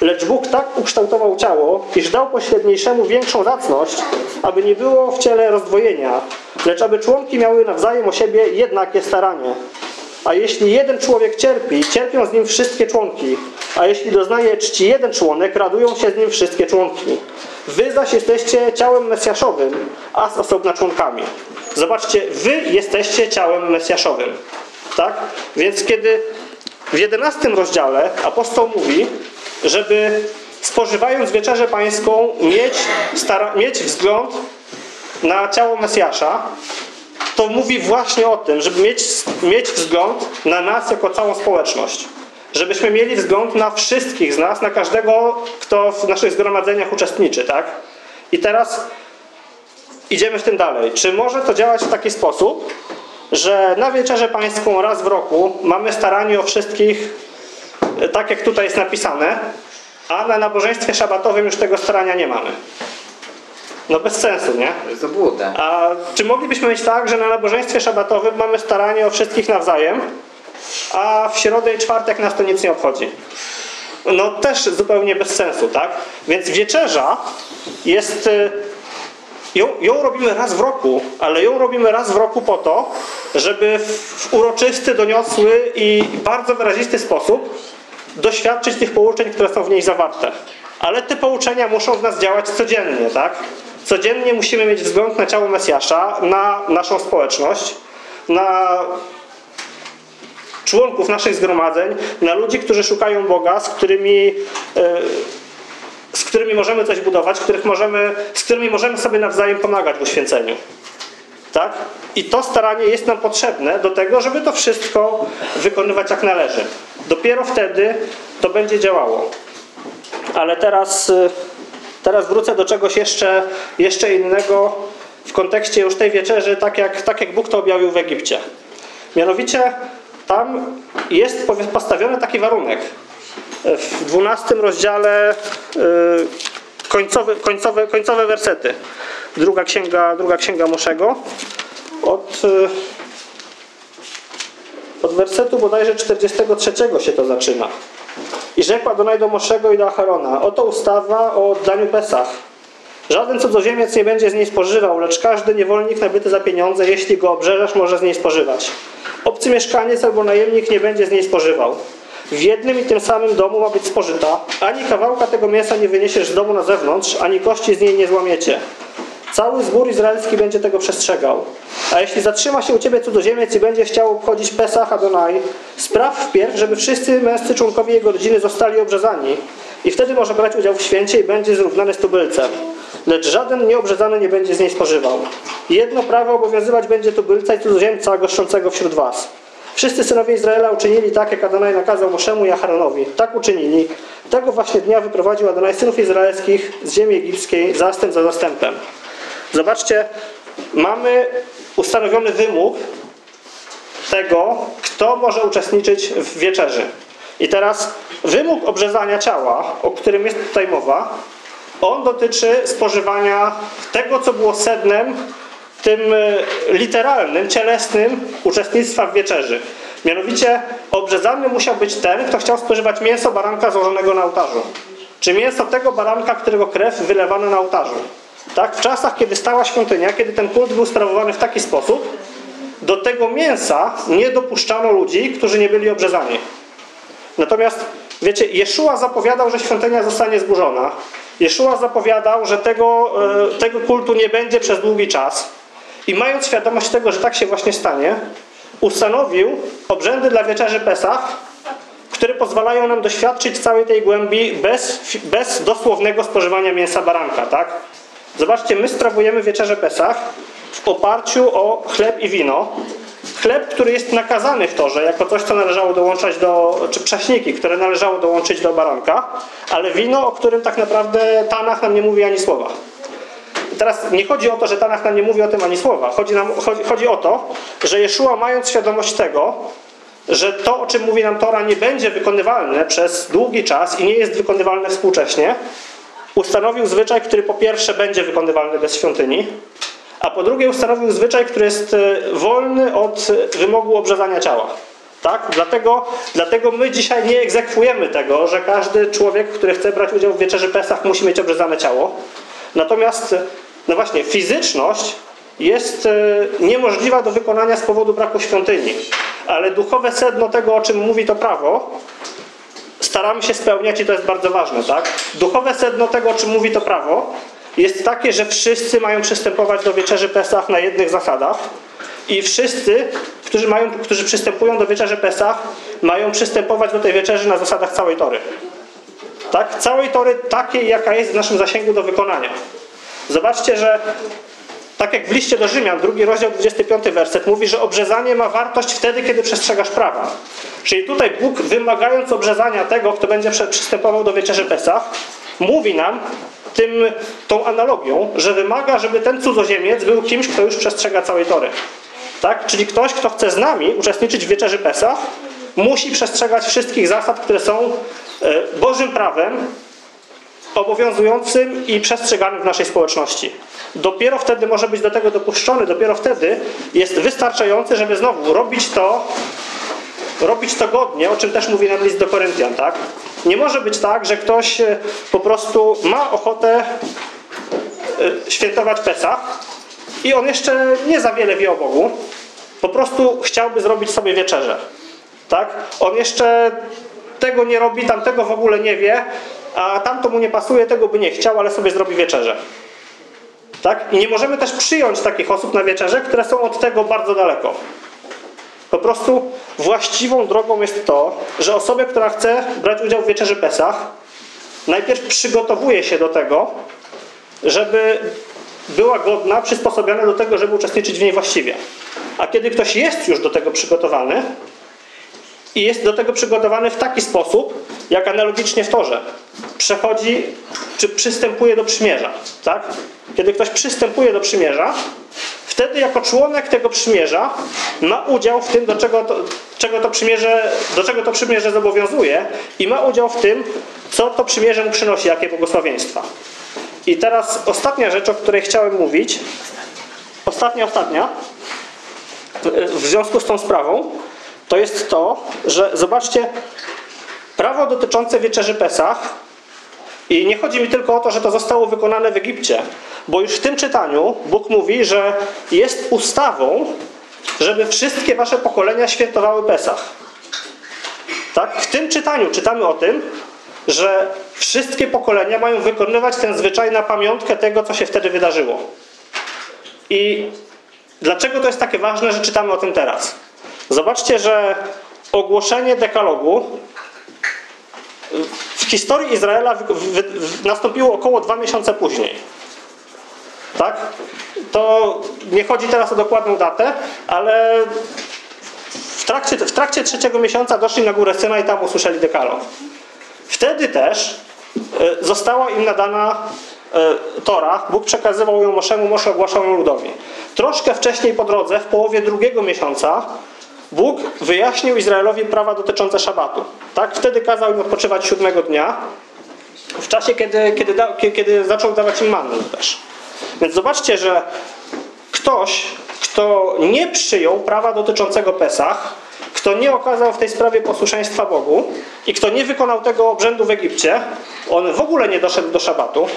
lecz Bóg tak ukształtował ciało, iż dał pośredniejszemu większą zacność, aby nie było w ciele rozdwojenia, lecz aby członki miały nawzajem o siebie jednakie staranie. A jeśli jeden człowiek cierpi, cierpią z nim wszystkie członki. A jeśli doznaje czci jeden członek, radują się z nim wszystkie członki. Wy zaś jesteście ciałem mesjaszowym, a z osobna członkami. Zobaczcie, wy jesteście ciałem mesjaszowym. Tak? Więc kiedy w 11 rozdziale apostoł mówi, żeby spożywając wieczerzę pańską mieć, mieć wzgląd na ciało Mesjasza, to mówi właśnie o tym, żeby mieć, mieć wzgląd na nas jako całą społeczność. Żebyśmy mieli wzgląd na wszystkich z nas, na każdego, kto w naszych zgromadzeniach uczestniczy, tak? I teraz idziemy w tym dalej. Czy może to działać w taki sposób, że na wieczerzę pańską raz w roku mamy staranie o wszystkich, e, tak jak tutaj jest napisane, a na nabożeństwie szabatowym już tego starania nie mamy? No bez sensu, nie? To jest obłuda. A czy moglibyśmy mieć tak, że na nabożeństwie szabatowym mamy staranie o wszystkich nawzajem, a w środę i czwartek nas to nic nie obchodzi? No też zupełnie bez sensu, tak? Więc wieczerza jest... y, Ją, ją robimy raz w roku, ale ją robimy raz w roku po to, żeby w uroczysty, doniosły i bardzo wyrazisty sposób doświadczyć tych pouczeń, które są w niej zawarte. Ale te pouczenia muszą w nas działać codziennie, tak? Codziennie musimy mieć wzgląd na ciało Mesjasza, na naszą społeczność, na członków naszych zgromadzeń, na ludzi, którzy szukają Boga, z którymi, e, z którymi możemy coś budować, których możemy, z którymi możemy sobie nawzajem pomagać w uświęceniu. Tak? I to staranie jest nam potrzebne do tego, żeby to wszystko wykonywać jak należy. Dopiero wtedy to będzie działało. Ale teraz, y, teraz wrócę do czegoś jeszcze, jeszcze innego w kontekście już tej wieczerzy, tak jak, tak jak Bóg to objawił w Egipcie. Mianowicie tam jest postawiony taki warunek. W 12 rozdziale y, końcowe, końcowe, końcowe wersety. Druga księga, druga księga Moszego. Od, y, od wersetu bodajże 43 się to zaczyna. I rzekła do Moszego i do Acharona, oto ustawa o oddaniu Pesach. Żaden cudzoziemiec nie będzie z niej spożywał, lecz każdy niewolnik nabyty za pieniądze, jeśli go obrzeżesz, może z niej spożywać. Obcy mieszkaniec albo najemnik nie będzie z niej spożywał. W jednym i tym samym domu ma być spożyta, ani kawałka tego mięsa nie wyniesiesz z domu na zewnątrz, ani kości z niej nie złamiecie. Cały zbór izraelski będzie tego przestrzegał. A jeśli zatrzyma się u ciebie cudzoziemiec i będzie chciał obchodzić Pesach Adonai, spraw wpierw, żeby wszyscy męscy członkowie jego rodziny zostali obrzezani. I wtedy może brać udział w święcie i będzie zrównany z tubylcem. Lecz żaden nieobrzezany nie będzie z niej spożywał. Jedno prawo obowiązywać będzie tubylca i cudzoziemca goszczącego wśród was. Wszyscy synowie Izraela uczynili tak, jak Adonai nakazał Moszemu i Acharonowi. Tak uczynili. Tego właśnie dnia wyprowadził Adonai synów izraelskich z ziemi egipskiej, zastęp za zastępem. Zobaczcie, mamy ustanowiony wymóg tego, kto może uczestniczyć w wieczerzy. I teraz wymóg obrzezania ciała, o którym jest tutaj mowa, on dotyczy spożywania tego, co było sednem tym y, literalnym, cielesnym uczestnictwa w wieczerzy. Mianowicie obrzezany musiał być ten, kto chciał spożywać mięso baranka złożonego na ołtarzu. Czy mięso tego baranka, którego krew wylewano na ołtarzu. Tak? W czasach, kiedy stała świątynia, kiedy ten kult był sprawowany w taki sposób, do tego mięsa nie dopuszczano ludzi, którzy nie byli obrzezani. Natomiast, wiecie, Jeszua zapowiadał, że świątynia zostanie zburzona. Jeszua zapowiadał, że tego, e, tego kultu nie będzie przez długi czas. I mając świadomość tego, że tak się właśnie stanie, ustanowił obrzędy dla wieczerzy Pesach, które pozwalają nam doświadczyć całej tej głębi bez, bez dosłownego spożywania mięsa baranka. Tak? Zobaczcie, my sprawujemy wieczerzę Pesach w oparciu o chleb i wino. Chleb, który jest nakazany w torze, jako coś, co należało dołączać do, czy prześniki, które należało dołączyć do baranka, ale wino, o którym tak naprawdę Tanach nam nie mówi ani słowa. Teraz nie chodzi o to, że Tanach nam nie mówi o tym ani słowa. Chodzi, nam, chodzi, chodzi o to, że Jeszua mając świadomość tego, że to, o czym mówi nam Tora, nie będzie wykonywalne przez długi czas i nie jest wykonywalne współcześnie, ustanowił zwyczaj, który po pierwsze będzie wykonywalny bez świątyni, a po drugie ustanowił zwyczaj, który jest e, wolny od wymogu obrzezania ciała. Tak? Dlatego, dlatego my dzisiaj nie egzekwujemy tego, że każdy człowiek, który chce brać udział w wieczerzy Pesach musi mieć obrzezane ciało. Natomiast, no właśnie, fizyczność jest e, niemożliwa do wykonania z powodu braku świątyni. Ale duchowe sedno tego, o czym mówi to prawo, staramy się spełniać i to jest bardzo ważne. Tak? Duchowe sedno tego, o czym mówi to prawo, jest takie, że wszyscy mają przystępować do wieczerzy Pesach na jednych zasadach i wszyscy, którzy, mają, którzy przystępują do wieczerzy Pesach, mają przystępować do tej wieczerzy na zasadach całej Tory. Tak? Całej Tory takiej, jaka jest w naszym zasięgu do wykonania. Zobaczcie, że tak jak w liście do Rzymian, drugi rozdział, 25 werset, mówi, że obrzezanie ma wartość wtedy, kiedy przestrzegasz prawa. Czyli tutaj Bóg, wymagając obrzezania tego, kto będzie przystępował do wieczerzy Pesach, mówi nam tym, tą analogią, że wymaga, żeby ten cudzoziemiec był kimś, kto już przestrzega całej tory. Tak? Czyli ktoś, kto chce z nami uczestniczyć w wieczerzy Pesach, musi przestrzegać wszystkich zasad, które są e, Bożym prawem, obowiązującym i przestrzeganym w naszej społeczności. Dopiero wtedy może być do tego dopuszczony, dopiero wtedy jest wystarczający, żeby znowu robić to, robić to godnie, o czym też mówi nam list do Koryntian, tak? Nie może być tak, że ktoś e, po prostu ma ochotę e, świętować Pesach i on jeszcze nie za wiele wie o Bogu, po prostu chciałby zrobić sobie wieczerzę. Tak? On jeszcze tego nie robi, tamtego w ogóle nie wie, a tamto mu nie pasuje, tego by nie chciał, ale sobie zrobi wieczerzę. Tak? I nie możemy też przyjąć takich osób na wieczerze, które są od tego bardzo daleko. Po prostu właściwą drogą jest to, że osobę, która chce brać udział w wieczerzy Pesach, najpierw przygotowuje się do tego, żeby była godna, przysposobiona do tego, żeby uczestniczyć w niej właściwie. A kiedy ktoś jest już do tego przygotowany i jest do tego przygotowany w taki sposób, jak analogicznie w torze, przechodzi czy przystępuje do przymierza. Tak? Kiedy ktoś przystępuje do przymierza, wtedy jako członek tego przymierza ma udział w tym, do czego to, czego to przymierze, do czego to przymierze zobowiązuje i ma udział w tym, co to przymierze mu przynosi, jakie błogosławieństwa. I teraz ostatnia rzecz, o której chciałem mówić, ostatnia, ostatnia, w związku z tą sprawą, to jest to, że zobaczcie, prawo dotyczące wieczerzy Pesach i nie chodzi mi tylko o to, że to zostało wykonane w Egipcie, bo już w tym czytaniu Bóg mówi, że jest ustawą, żeby wszystkie wasze pokolenia świętowały Pesach. Tak? W tym czytaniu czytamy o tym, że wszystkie pokolenia mają wykonywać ten zwyczaj na pamiątkę tego, co się wtedy wydarzyło. I dlaczego to jest takie ważne, że czytamy o tym teraz? Zobaczcie, że ogłoszenie dekalogu w historii Izraela nastąpiło około dwa miesiące później. Tak? To nie chodzi teraz o dokładną datę, ale w trakcie, w trakcie trzeciego miesiąca doszli na górę Syna i tam usłyszeli dekalog. Wtedy też e, została im nadana e, Tora. Bóg przekazywał ją Moszemu, Mosze ogłaszał ją ludowi. Troszkę wcześniej po drodze, w połowie drugiego miesiąca, Bóg wyjaśnił Izraelowi prawa dotyczące szabatu. Tak? Wtedy kazał im odpoczywać siódmego dnia, w czasie, kiedy, kiedy, da, kiedy zaczął dawać im mannę też. Więc zobaczcie, że ktoś, kto nie przyjął prawa dotyczącego Pesach, kto nie okazał w tej sprawie posłuszeństwa Bogu i kto nie wykonał tego obrzędu w Egipcie, on w ogóle nie doszedł do szabatu,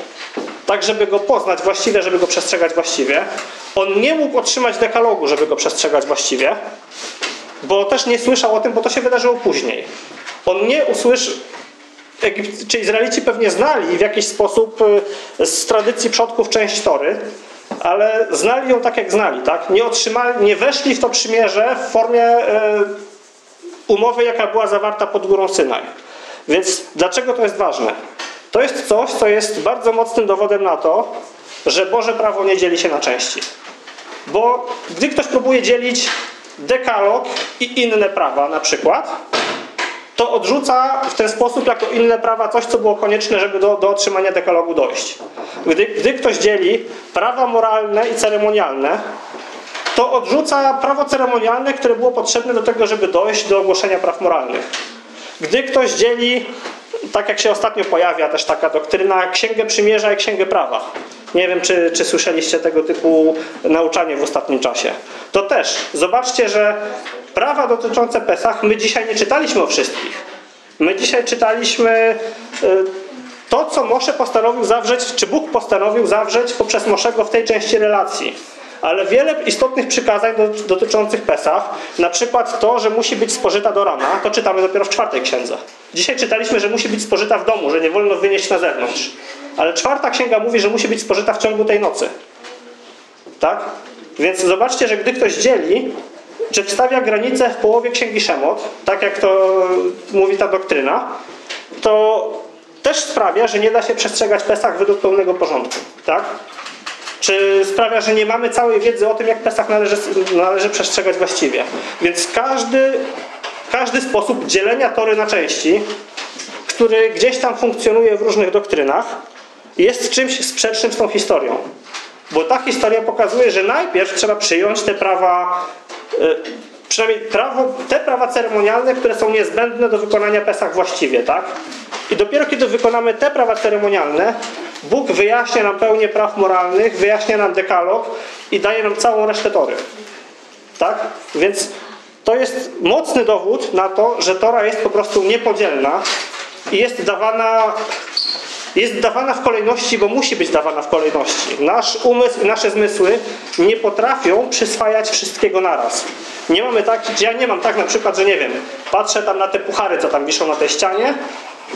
tak żeby go poznać właściwie, żeby go przestrzegać właściwie. On nie mógł otrzymać dekalogu, żeby go przestrzegać właściwie, bo też nie słyszał o tym, bo to się wydarzyło później. On nie usłyszał, czy Izraelici pewnie znali w jakiś sposób y, z tradycji przodków część Tory, ale znali ją tak jak znali, tak? Nie otrzymali, nie weszli w to przymierze w formie y, umowy, jaka była zawarta pod górą Synaj. Więc dlaczego to jest ważne? To jest coś, co jest bardzo mocnym dowodem na to, że Boże prawo nie dzieli się na części. Bo gdy ktoś próbuje dzielić dekalog i inne prawa na przykład, to odrzuca w ten sposób jako inne prawa coś, co było konieczne, żeby do, do otrzymania dekalogu dojść. Gdy, gdy ktoś dzieli prawa moralne i ceremonialne, to odrzuca prawo ceremonialne, które było potrzebne do tego, żeby dojść do ogłoszenia praw moralnych. Gdy ktoś dzieli, tak jak się ostatnio pojawia też taka doktryna, księgę przymierza i księgę prawa. Nie wiem, czy, czy słyszeliście tego typu nauczanie w ostatnim czasie. To też, zobaczcie, że prawa dotyczące Pesach, my dzisiaj nie czytaliśmy o wszystkich. My dzisiaj czytaliśmy y, to, co Mosze postanowił zawrzeć, czy Bóg postanowił zawrzeć poprzez Moszego w tej części relacji. Ale wiele istotnych przykazań do- dotyczących Pesach, na przykład to, że musi być spożyta do rana, to czytamy dopiero w czwartej księdze. Dzisiaj czytaliśmy, że musi być spożyta w domu, że nie wolno wynieść na zewnątrz. Ale czwarta księga mówi, że musi być spożyta w ciągu tej nocy. Tak? Więc zobaczcie, że gdy ktoś dzieli, czy wstawia granicę w połowie księgi Szemot, tak jak to mówi ta doktryna, to też sprawia, że nie da się przestrzegać Pesach według pełnego porządku. Tak? Czy sprawia, że nie mamy całej wiedzy o tym, jak Pesach należy, należy przestrzegać właściwie. Więc każdy, każdy sposób dzielenia tory na części, który gdzieś tam funkcjonuje w różnych doktrynach, jest czymś sprzecznym z tą historią. Bo ta historia pokazuje, że najpierw trzeba przyjąć te prawa, y, przynajmniej prawo, te prawa ceremonialne, które są niezbędne do wykonania Pesach właściwie, tak? I dopiero kiedy wykonamy te prawa ceremonialne, Bóg wyjaśnia nam pełnię praw moralnych, wyjaśnia nam dekalog i daje nam całą resztę tory. Tak? Więc to jest mocny dowód na to, że Tora jest po prostu niepodzielna i jest dawana jest dawana w kolejności, bo musi być dawana w kolejności. Nasz umysł i nasze zmysły nie potrafią przyswajać wszystkiego naraz. Nie mamy tak, ja nie mam tak na przykład, że nie wiem, patrzę tam na te puchary, co tam wiszą na tej ścianie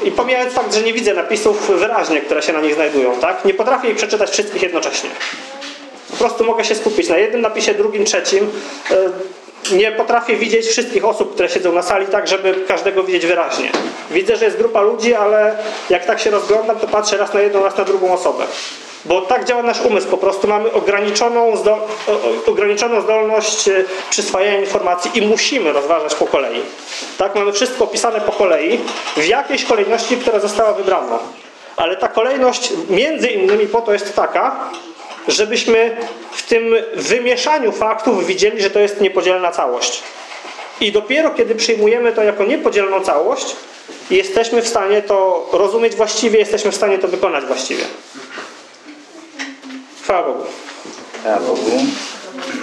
i pomijając fakt, że nie widzę napisów wyraźnie, które się na nich znajdują, tak? Nie potrafię ich przeczytać wszystkich jednocześnie. Po prostu mogę się skupić na jednym napisie, drugim, trzecim. Nie potrafię widzieć wszystkich osób, które siedzą na sali, tak, żeby każdego widzieć wyraźnie. Widzę, że jest grupa ludzi, ale jak tak się rozglądam, to patrzę raz na jedną, raz na drugą osobę. Bo tak działa nasz umysł, po prostu mamy ograniczoną, zdol, ograniczoną zdolność e, przyswajania informacji i musimy rozważać po kolei. Tak, mamy wszystko opisane po kolei, w jakiejś kolejności, która została wybrana. Ale ta kolejność między innymi po to jest taka, żebyśmy w tym wymieszaniu faktów widzieli, że to jest niepodzielna całość. I dopiero kiedy przyjmujemy to jako niepodzielną całość, jesteśmy w stanie to rozumieć właściwie, jesteśmy w stanie to wykonać właściwie. Chwała Bogu. Chwała Bogu.